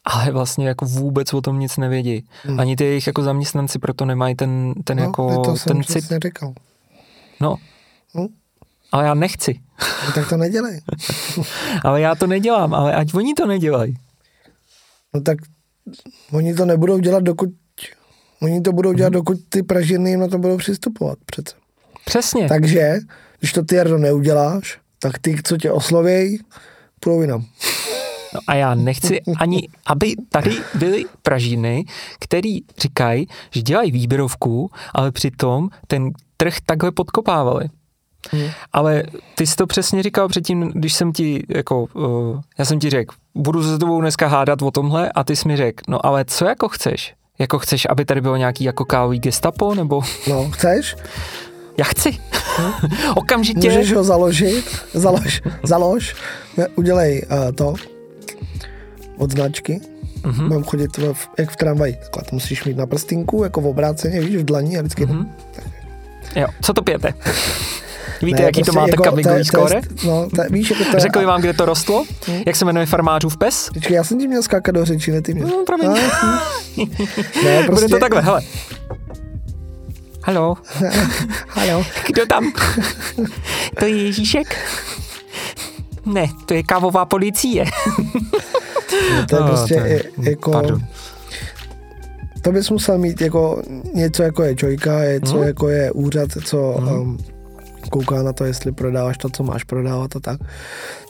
Ale vlastně jako vůbec o tom nic nevědí. Hmm. Ani ty jejich jako zaměstnanci proto nemají ten, ten No, jako, to jsem ten cit. říkal. No. Hm. Ale já nechci. No, tak to nedělej. Ale já to nedělám, ale ať oni to nedělají. No tak oni to nebudou dělat, dokud oni to budou dělat, dokud ty pražírny jim na to budou přistupovat přece. Přesně. Takže, když to ty Jardo neuděláš, tak ty, co tě oslovějí, půjdou jinam. No a já nechci ani, aby tady byly pražíny, který říkají, že dělají výběrovku, ale přitom ten trh takhle podkopávali. Hmm. Ale ty jsi to přesně říkal předtím, když jsem ti, jako, uh, já jsem ti řekl, budu se s tebou dneska hádat o tomhle a ty jsi mi řekl, no ale co jako chceš? Jako chceš, aby tady bylo nějaký jako kávový gestapo, nebo No, chceš? Já chci. Okamžitě. Můžeš ho založit, založ, založ, udělej uh, to od značky, Mhm. mm-hmm. mám chodit v, jak v tramvaji, takhle to musíš mít na prstinku, jako v obráceně, víš, v dlaní a vždycky mm-hmm. Jo, co to pijete? Víte, Ne, jaký to prostě máte jako, to je- to je- skóre? No, víš, jako to je, Řekli vám, kde to rostlo? Jak se jmenuje farmářův pes? Počkej, já jsem ti měl skákat do řeči, ne ty mě. No, promiň. A, hm. ne, prostě, Bude to takhle, hele. Halo, Halo. kdo tam? To je Ježíšek? Ne, to je kávová policie. To je No, prostě to je- jako... pardon. To bys musel mít jako něco jako je čojka, něco Hmm. jako je úřad, co Hmm. um, kouká na to, jestli prodáváš to, co máš prodávat a tak,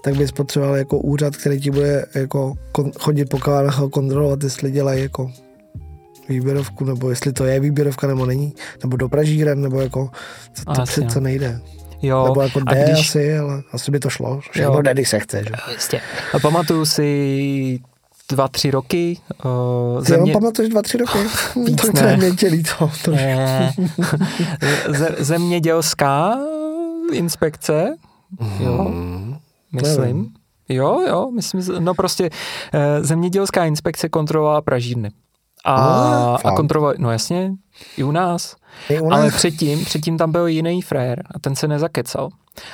tak bys potřeboval jako úřad, který ti bude jako kon, chodit po kavárnách a kontrolovat, jestli dělají jako výběrovku, nebo jestli to je výběrovka, nebo není, nebo do pražíren, nebo jako, to, to Asi, přece nejde. Jo, nebo jako jde když, asi, ale asi by to šlo. Všechno Jo. jde, když se chce, že? Jistě. A pamatuju si dva, tři roky uh, jenom země, pamatuješ dva, tři roky? Víc to, to ne. je mě to. to Ne. Ze, zemědělská inspekce, jo, Hmm. myslím. Nevím. Jo, jo, myslím, no prostě eh, zemědělská inspekce kontrolovala pražírny. A, No, a fakt. kontrolovala, no jasně, i u nás. I u nás. Ale předtím, předtím tam byl jiný frér a ten se nezakecal.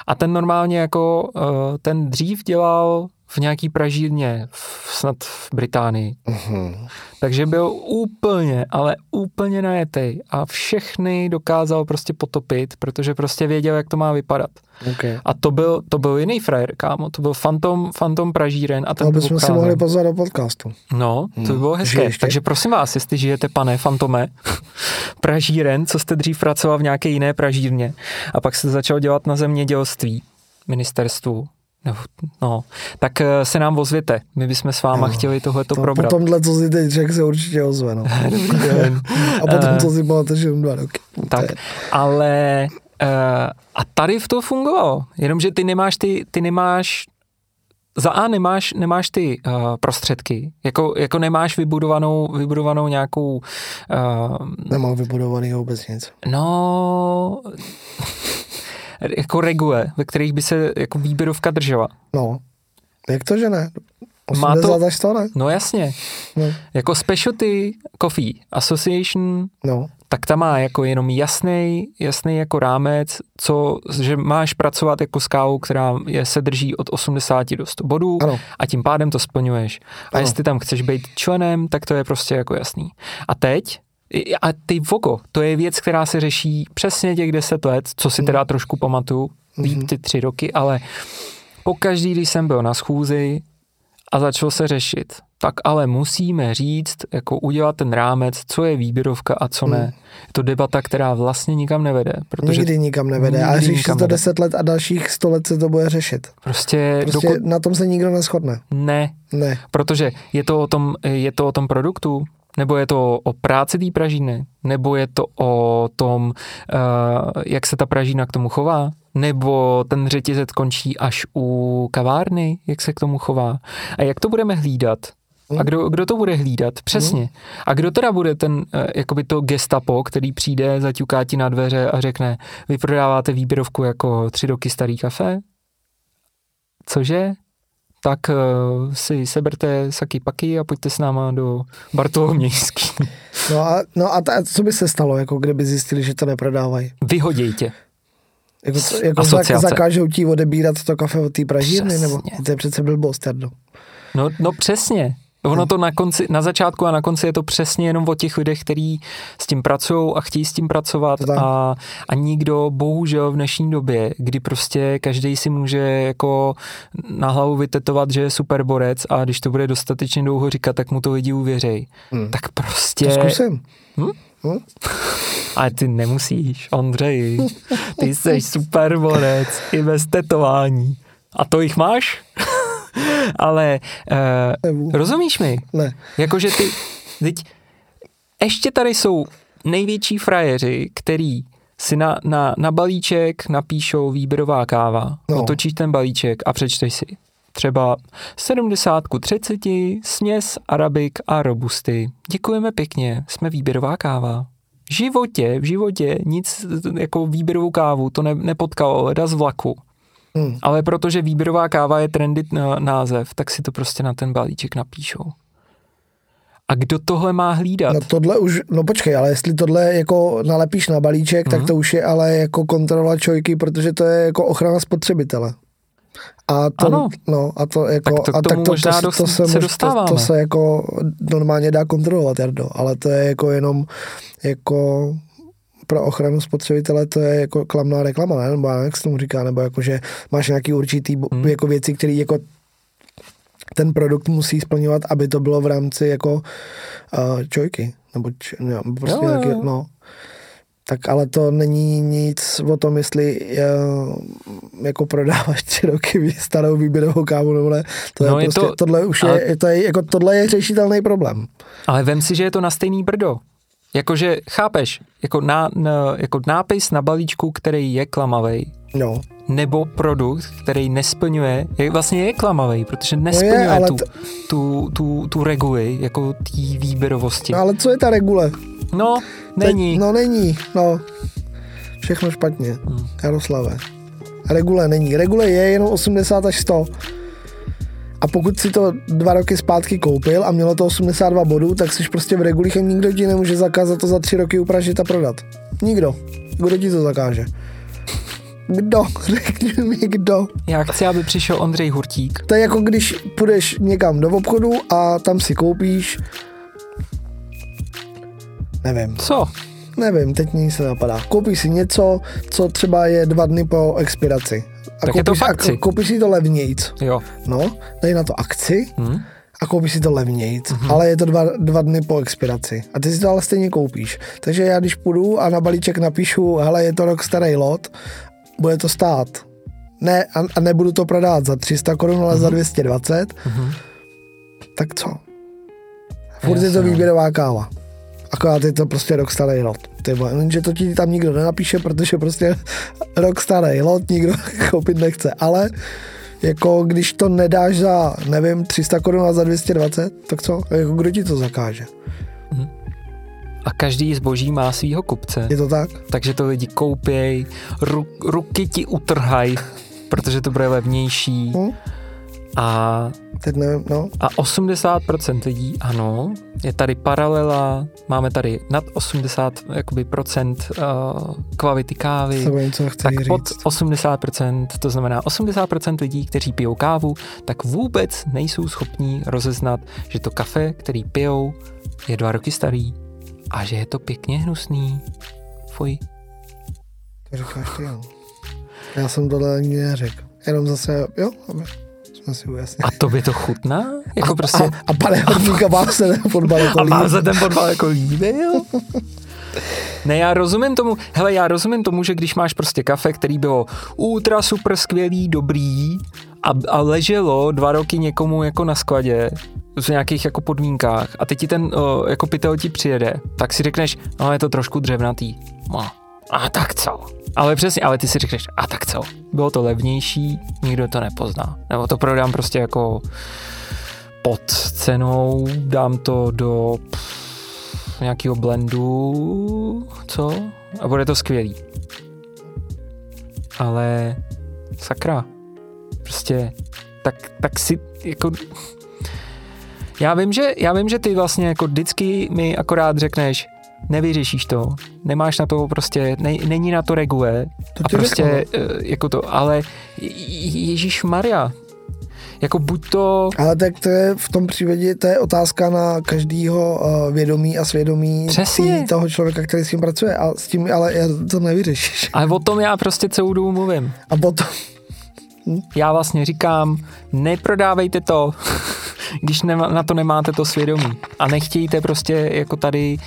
A ten normálně jako, uh, ten dřív dělal v nějaký pražírně, v, snad v Británii. Mhm. Takže byl úplně, ale úplně najetej a všechny dokázal prostě potopit, protože prostě věděl, jak to má vypadat. Okay. A to byl, to byl jiný frajer, kámo, to byl Fantom, Fantom Pražíren a ten to bychom si mohli pozvat do podcastu. No, to by Hmm. bylo hezké. Žiješ? Takže prosím vás, jestli žijete, pane Fantome, Pražíren, co jste dřív pracoval v nějaké jiné pražírně a pak se začal dělat na zemědělství, ministerstvu, nebo, no, tak eh, se nám ozvěte. My bychom s váma No, chtěli tohleto To probrat. po tomhle, co si teď řekl, se určitě ozve. No. A potom, Eh, co si pamatuješ, jenom dva roky. Tak, ale uh, a tady v to fungovalo, jenomže ty nemáš ty, ty nemáš za A nemáš, nemáš ty uh, prostředky, jako, jako nemáš vybudovanou, vybudovanou nějakou, uh, Nemám vybudovaný vůbec nic. no, jako regule, ve kterých by se jako výběrovka držela. No, jak to, že ne? Má to- 80 až 100 ne? No jasně, No, jako Specialty Coffee Association no. tak ta má jako jenom jasný, jasný jako rámec, co, že máš pracovat jako s kávou, která je, se drží od 80 do 100 bodů Ano. a tím pádem to splňuješ. A Ano. jestli tam chceš být členem, tak to je prostě jako jasný. A teď, a ty vogo, to je věc, která se řeší přesně těch 10 let, co si teda trošku pamatuju, líp ty tři roky, ale pokaždý, když jsem byl na schůzi a začal se řešit, tak ale musíme říct, jako udělat ten rámec, co je výběrovka a co ne. Je to debata, která vlastně nikam nevede, protože Nikdy nikam nevede. A Nikdy řeší nikam to nevede. 10 let a dalších 100 let se to bude řešit. prostě, Prostě dokud na tom se nikdo neschodne. ne, Ne. protože je to o tom, je to o tom produktu, nebo je to o práci té pražíny, nebo je to o tom, uh, jak se ta pražína k tomu chová, Nebo ten řetězec končí až u kavárny, jak se k tomu chová? A jak to budeme hlídat? A kdo, kdo to bude hlídat? Přesně. A kdo teda bude ten, eh, jakoby to gestapo, který přijde, zaťuká ti na dveře a řekne, vy prodáváte výběrovku jako tři roky starý kafe? Cože? Tak uh, si seberte saky paky a pojďte s náma do Bartolomějský. No a, no a ta, co by se stalo, jako kdyby zjistili, že to neprodávají? Vyhodějte. Jako, co- jako zak, Asociace. zakážou ti odebírat to kafe od té pražírny, nebo to je přece blbost, Jardo. No, no přesně. Ono to na, konci, na začátku a na konci je to přesně jenom o těch lidech, kteří s tím pracují a chtějí s tím pracovat a, a nikdo, bohužel v dnešní době, kdy prostě každý si může jako na hlavu vytetovat, že je super borec a když to bude dostatečně dlouho říkat, tak mu to lidi uvěřej. Hmm. Tak prostě... To zkusím. Hm? Hm? Ale ty nemusíš, Ondřej. Ty jsi super borec i bez tetování. A to jich máš? Ale uh, rozumíš mi? Ne. Jakože ty, teď, ještě tady jsou největší frajeři, který si na, na, na balíček napíšou výběrová káva, no. otočíš ten balíček a přečteš si třeba 70 ku 30, směs, arabik a robusty. Děkujeme pěkně, jsme výběrová káva. V životě, v životě nic jako výběrovou kávu to ne, nepotkalo, leda z vlaku. Hm. Ale protože výběrová káva je trendy název, tak si to prostě na ten balíček napíšou. A kdo tohle má hlídat? No tohle už, no počkej, ale jestli tohle jako nalepíš na balíček, Mhm. tak to už je ale jako kontrola čojky, protože to je jako ochrana spotřebitele. A to, Ano. no, a to jako, Tak to a tomu možná dost- se mož- to, dostáváme. to, se jako normálně dá kontrolovat, Jardo, ale to je jako jenom jako pro ochranu spotřebitele to je jako klamná reklama, ne? nebo jak se tomu říká, nebo jako, že máš nějaký určitý Hmm. jako věci, které jako ten produkt musí splňovat, aby to bylo v rámci jako uh, čojky, nebo č, no, prostě Jo, taky, jo. no. Tak ale to není nic o tom, jestli uh, jako prodáváš tři roky starou výběrovou kávu nebo ne. To No, je, je prostě, to- tohle už ale- je, to je, jako tohle je řešitelný problém. Ale vem si, že je to na stejný brdo. Jakože, chápeš, jako, na, na, jako nápis na balíčku, který je klamavý, No, nebo produkt, který nesplňuje, je, vlastně je klamavý, protože nesplňuje No ale tu, t- tu, tu, tu reguli, jako té výběrovosti. no ale co je ta regule? No, není. Teď, no není, no. Všechno špatně. Hmm. Jaroslave. Regule není. Regule je jenom 80 až 100. A pokud si to dva roky zpátky koupil a mělo to 82 bodů, tak jsi prostě v regulích a nikdo ti nemůže zakázat to za tři roky upražit a prodat. Nikdo. Kdo ti to zakáže? Kdo? Řekni mi kdo. Já chci, aby přišel Ondřej Hurtík. To je jako když půjdeš někam do obchodu a tam si koupíš nevím, Co? Nevím, teď mě nic nenapadá. Koupíš si něco, co třeba je dva dny po expiraci. A Tak je to koupíš, v a akci. koupíš si to levnějc. Jo. No, dají na to akci Hm? a koupíš si to levnějc, Mhm. ale je to dva, dva dny po expiraci. A ty si to ale stejně koupíš. Takže já když půjdu a na balíček napíšu, hele, je to rok starý lot, bude to stát. Ne, a, a nebudu to prodávat za 300 korun, ale za 220, Mhm. tak co? Furt je to no. výběrová káva. Akorát je to prostě rok starý lot. Ty vole, Jenže to ti tam nikdo nenapíše, protože prostě rok starý lot nikdo koupit nechce. Ale jako když to nedáš za, nevím, 300 korun a za 220, tak co? Jako kdo ti to zakáže? A každý zboží má svýho kupce, Je to tak? takže to lidi koupěj, ru, ruky ti utrhaj, protože to bude levnější. Hm? A, Teď nevím, no. a 80% lidí, ano, je tady paralela, máme tady nad 80 jakoby, procent uh, kvality kávy, Co vím, co chci tak říct. pod 80%, to znamená 80% lidí, kteří pijou kávu, tak vůbec nejsou schopní rozeznat, že to kafe, který pijou, je dva roky starý a že je to pěkně hnusný. Fuj. To říkáš ty, jo. Já jsem tohle nikdy neřekl. Jenom zase, jo, aby jsme si ujasnili. A to by to chutná? Jako prostě... A, a pane hodníka, vám se ten fotbal jako A líbí? se ten fotbal jako líbil? Ne, já rozumím tomu, hele, já rozumím tomu, že když máš prostě kafe, který bylo ultra super skvělý, dobrý a, a leželo dva roky někomu jako na skladě v nějakých jako podmínkách a teď ti ten uh, jako pytel ti přijede, tak si řekneš, no je to trošku dřevnatý. No. A tak co? Ale přesně, ale ty si řekneš, a tak co, bylo to levnější, nikdo to nepozná. Nebo to prodám prostě jako pod cenou, dám to do nějakého blendu, co? A bude to skvělý. Ale sakra, prostě tak, tak si jako já vím, že, já vím, že ty vlastně jako vždycky mi akorát řekneš, nevyřešíš to, nemáš na to prostě, ne, není na to regule To a prostě řeknu. eh, jako to, ale Ježíš Maria, jako buď to, Ale tak to je v tom případě, to je otázka na každýho uh, vědomí a svědomí Přesně. tý- toho člověka, který s tím pracuje a s tím ale já to nevyřešíš. ale o tom já prostě celou dobu mluvím. A potom, Já vlastně říkám, neprodávejte to, když nema, na to nemáte to svědomí. A nechtějte prostě jako tady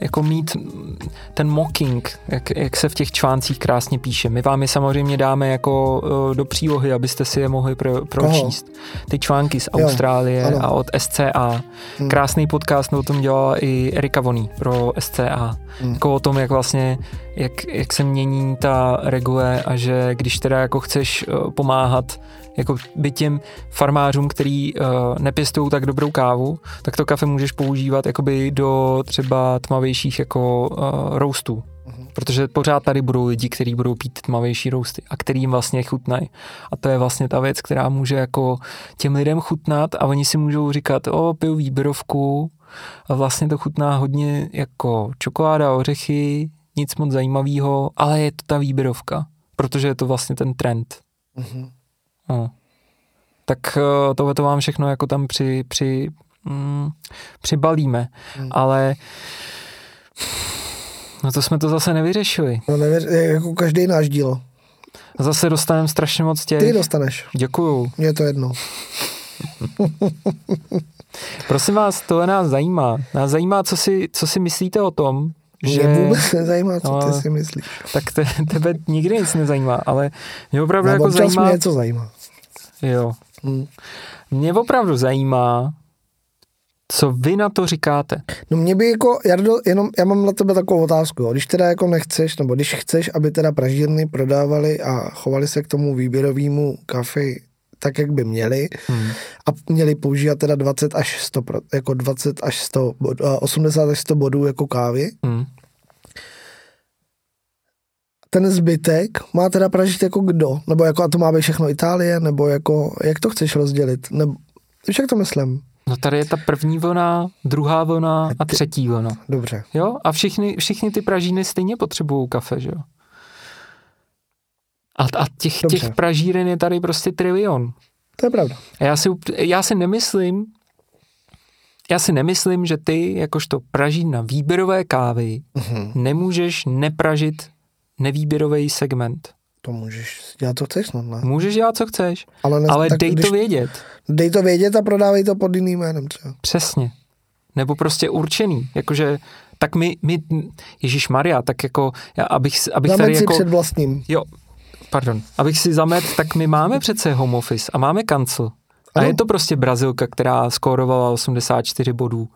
jako mít ten mocking, jak, jak se v těch článcích krásně píše. My vám je samozřejmě dáme jako uh, do přílohy, abyste si je mohli pro, pročíst. Ty články z Jo, Austrálie ano. a od SCA. Krásný podcast o tom dělala i Erika Voný pro SCA. Jako o tom, jak vlastně, jak, jak se mění ta regule a že když teda jako chceš uh, pomáhat jako by těm farmářům, který uh, nepěstují tak dobrou kávu, tak to kafe můžeš používat jakoby do třeba tmavějších jako uh, roastů. Protože pořád tady budou lidi, kteří budou pít tmavější roasty a který jim vlastně chutnají. A to je vlastně ta věc, která může jako těm lidem chutnat a oni si můžou říkat, o, piju výběrovku a vlastně to chutná hodně jako čokoláda, ořechy, nic moc zajímavého, ale je to ta výběrovka, protože je to vlastně ten trend. No. Tak eh, tohle to vám všechno jako tam při, při, mm, přibalíme, ale no to jsme to zase nevyřešili. no nevěř, jako každý náš díl. Zase dostaneme strašně moc těch. Ty dostaneš, Děkuju. mně je to jedno. Prosím vás, tohle nás zajímá. Nás zajímá, co si, co si myslíte o tom, Mě že... vůbec nezajímá, co ty Ale- si myslíš. Tak te, tebe nikdy nic nezajímá, ale mě opravdu No, jako zajímá... mě něco zajímá. Jo. Mě opravdu zajímá, co vy na to říkáte. No mě by jako, Jardo, jenom, já mám na tebe takovou otázku, jo. když teda jako nechceš, nebo když chceš, aby teda pražírny prodávali a chovali se k tomu výběrovému kafi tak, jak by měli Hmm. a měli používat teda 20 až 100, pro- jako 20 až 100, bod, a 80 až 100 bodů jako kávy, Hmm. Ten zbytek má teda pražit jako kdo? Nebo jako a to má být všechno Itálie? Nebo jako, jak to chceš rozdělit? Nebo, víš, jak to myslím? No tady je ta první vlna, druhá vlna a třetí vlna. Dobře. Jo? A všichni, všichni ty pražíny stejně potřebují kafe, že jo? A, a těch, Dobře. těch pražíren je tady prostě trilion. To je pravda. A já si, já si nemyslím, já si nemyslím, že ty, jakožto praží na výběrové kávy, Mhm. nemůžeš nepražit nevýběrový segment. To můžeš dělat, co chceš, no, ne? Můžeš dělat, co chceš, Ale, ne, ale tak dej když, to vědět. Dej to vědět a prodávej to pod jiným jménem třeba. Přesně. Nebo prostě určený. Jakože, tak my, my Ježíš Maria, tak jako, já, abych, abych tady si jako, před vlastním. jo, pardon, abych si zamet, tak my máme přece home office a máme kancel. A Ano. je to prostě Brazilka, která skórovala 84 bodů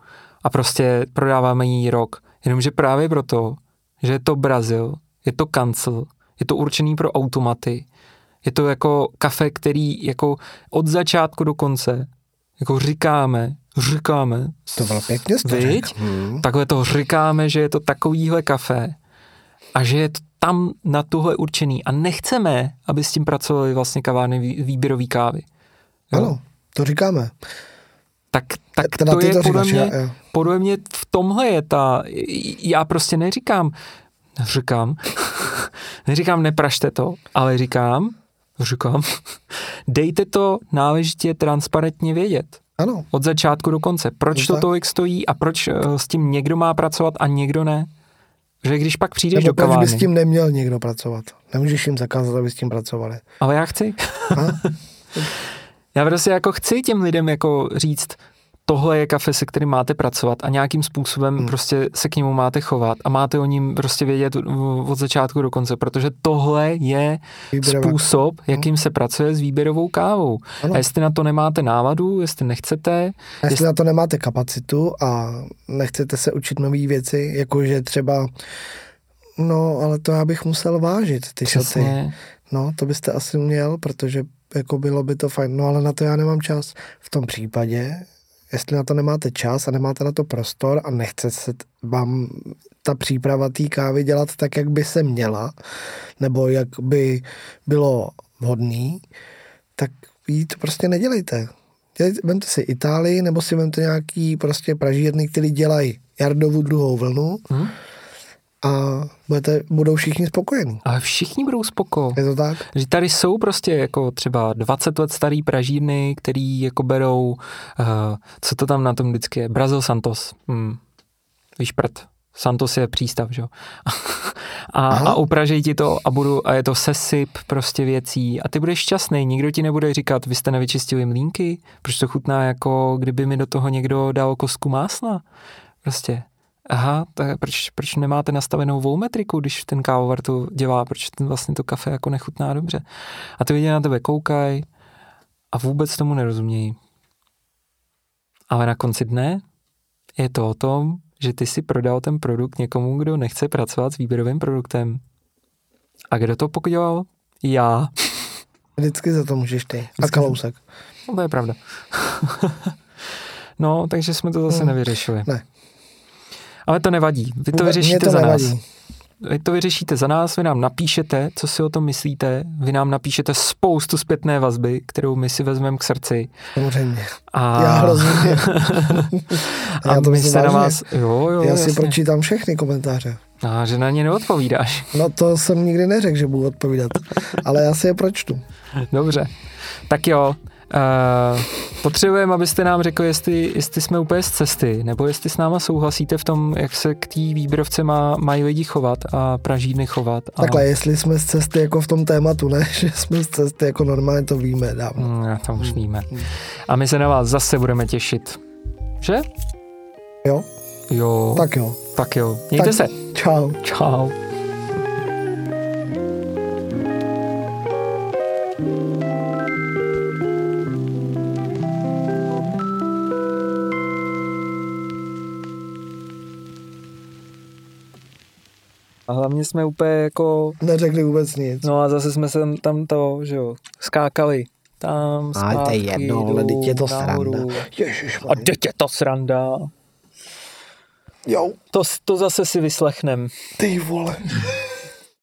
a prostě prodáváme jí rok. Jenomže právě proto, že je to Brazil, je to kancel, je to určený pro automaty, je to jako kafe, který jako od začátku do konce jako říkáme, říkáme, To bylo pěkně Viď? Hmm. takhle to říkáme, že je to takovýhle kafe a že je to tam na tuhle určený a nechceme, aby s tím pracovali vlastně kavárny vý- výběrový kávy. Jo? Ano, to říkáme. Tak, tak to je to podle říkáš, mě, já- já. podle mě v tomhle je ta, já prostě neříkám, říkám, neříkám nepražte to, ale říkám, říkám, dejte to náležitě transparentně vědět. Ano, Od začátku do konce. Proč to tolik stojí a proč eh, s tím někdo má pracovat a někdo ne? Že když pak přijdeš nebo do proč by kavárny, s tím neměl někdo pracovat? Nemůžeš jim zakázat, aby s tím pracovali. ale já chci. Já prostě jako chci těm lidem jako říct, tohle je kafe, se kterým máte pracovat a nějakým způsobem hmm. prostě se k němu máte chovat a máte o ním prostě vědět od začátku do konce, protože tohle je Výběrová- způsob, jakým se pracuje s výběrovou kávou. Ano. A jestli na to nemáte náladu, jestli nechcete, A jestli na to nemáte kapacitu a nechcete se učit nové věci, jakože třeba No, ale to já bych musel vážit, ty šaty. No, to byste asi měl, protože jako bylo by to fajn. No, ale na to já nemám čas. V tom případě, jestli na to nemáte čas a nemáte na to prostor a nechce se vám ta příprava té kávy dělat tak, jak by se měla, nebo jak by bylo vhodný, tak jí to prostě nedělejte. Dělejte, vemte si Itálii, nebo si vemte nějaký prostě pražírny, který dělají jardovu druhou vlnu Hm? A budete, budou všichni spokojení. Ale všichni budou spoko. Je to tak? Že tady jsou prostě jako třeba 20 let starý pražírny, který jako berou, uh, co to tam na tom vždycky je, Brazil Santos. Hmm. Víš prd. Santos je přístav, že jo. a, Aha. a upražej ti to a, budu, a je to sesyp prostě věcí a ty budeš šťastný. Nikdo ti nebude říkat, vy jste nevyčistili mlínky, proč to chutná jako kdyby mi do toho někdo dal kostku másla. Prostě. Aha, tak proč, proč nemáte nastavenou volmetriku, když ten kávovar to dělá, proč ten vlastně to kafe jako nechutná dobře. A ty lidi na tebe koukají a vůbec tomu nerozumějí. Ale na konci dne je to o tom, že ty si prodal ten produkt někomu, kdo nechce pracovat s výběrovým produktem. A kdo to podělal? Já. Vždycky za to můžeš ty. A kalousek. No, to je pravda. no, takže jsme to zase Hmm. nevyřešili. Ne. Ale to nevadí. Vy to vyřešíte to za nás. nevadí. Vy to vyřešíte za nás, vy nám napíšete, co si o tom myslíte, vy nám napíšete spoustu zpětné vazby, kterou my si vezmeme k srdci. Samozřejmě. A, Já hrozně. a Já to my myslím se na vás... Jo, jo, Já si jasně. pročítám všechny komentáře. A že na ně neodpovídáš. No to jsem nikdy neřekl, že budu odpovídat. Ale já si je pročtu. Dobře. Tak jo, Uh, potřebujeme, abyste nám řekli, jestli, jestli jsme úplně z cesty, nebo jestli s náma souhlasíte v tom, jak se k té výběrovce má, mají lidi chovat a pražírny chovat. A... Takhle, jestli jsme z cesty jako v tom tématu, ne? Že jsme z cesty jako normálně, to víme dávno. Mm, to už víme. A my se na vás zase budeme těšit. Že? Jo? Jo. Tak jo. Tak jo. Mějte tak, se. Čau. Čau. A hlavně jsme úplně jako, Neřekli vůbec nic. no a zase jsme se tam to, že jo, skákali. Tam, Ale to je zpátky, jedno, ale teď je to nahoru. sranda. Ježiš, A teď je to sranda. Jo, To, to zase si vyslechnem. ty vole.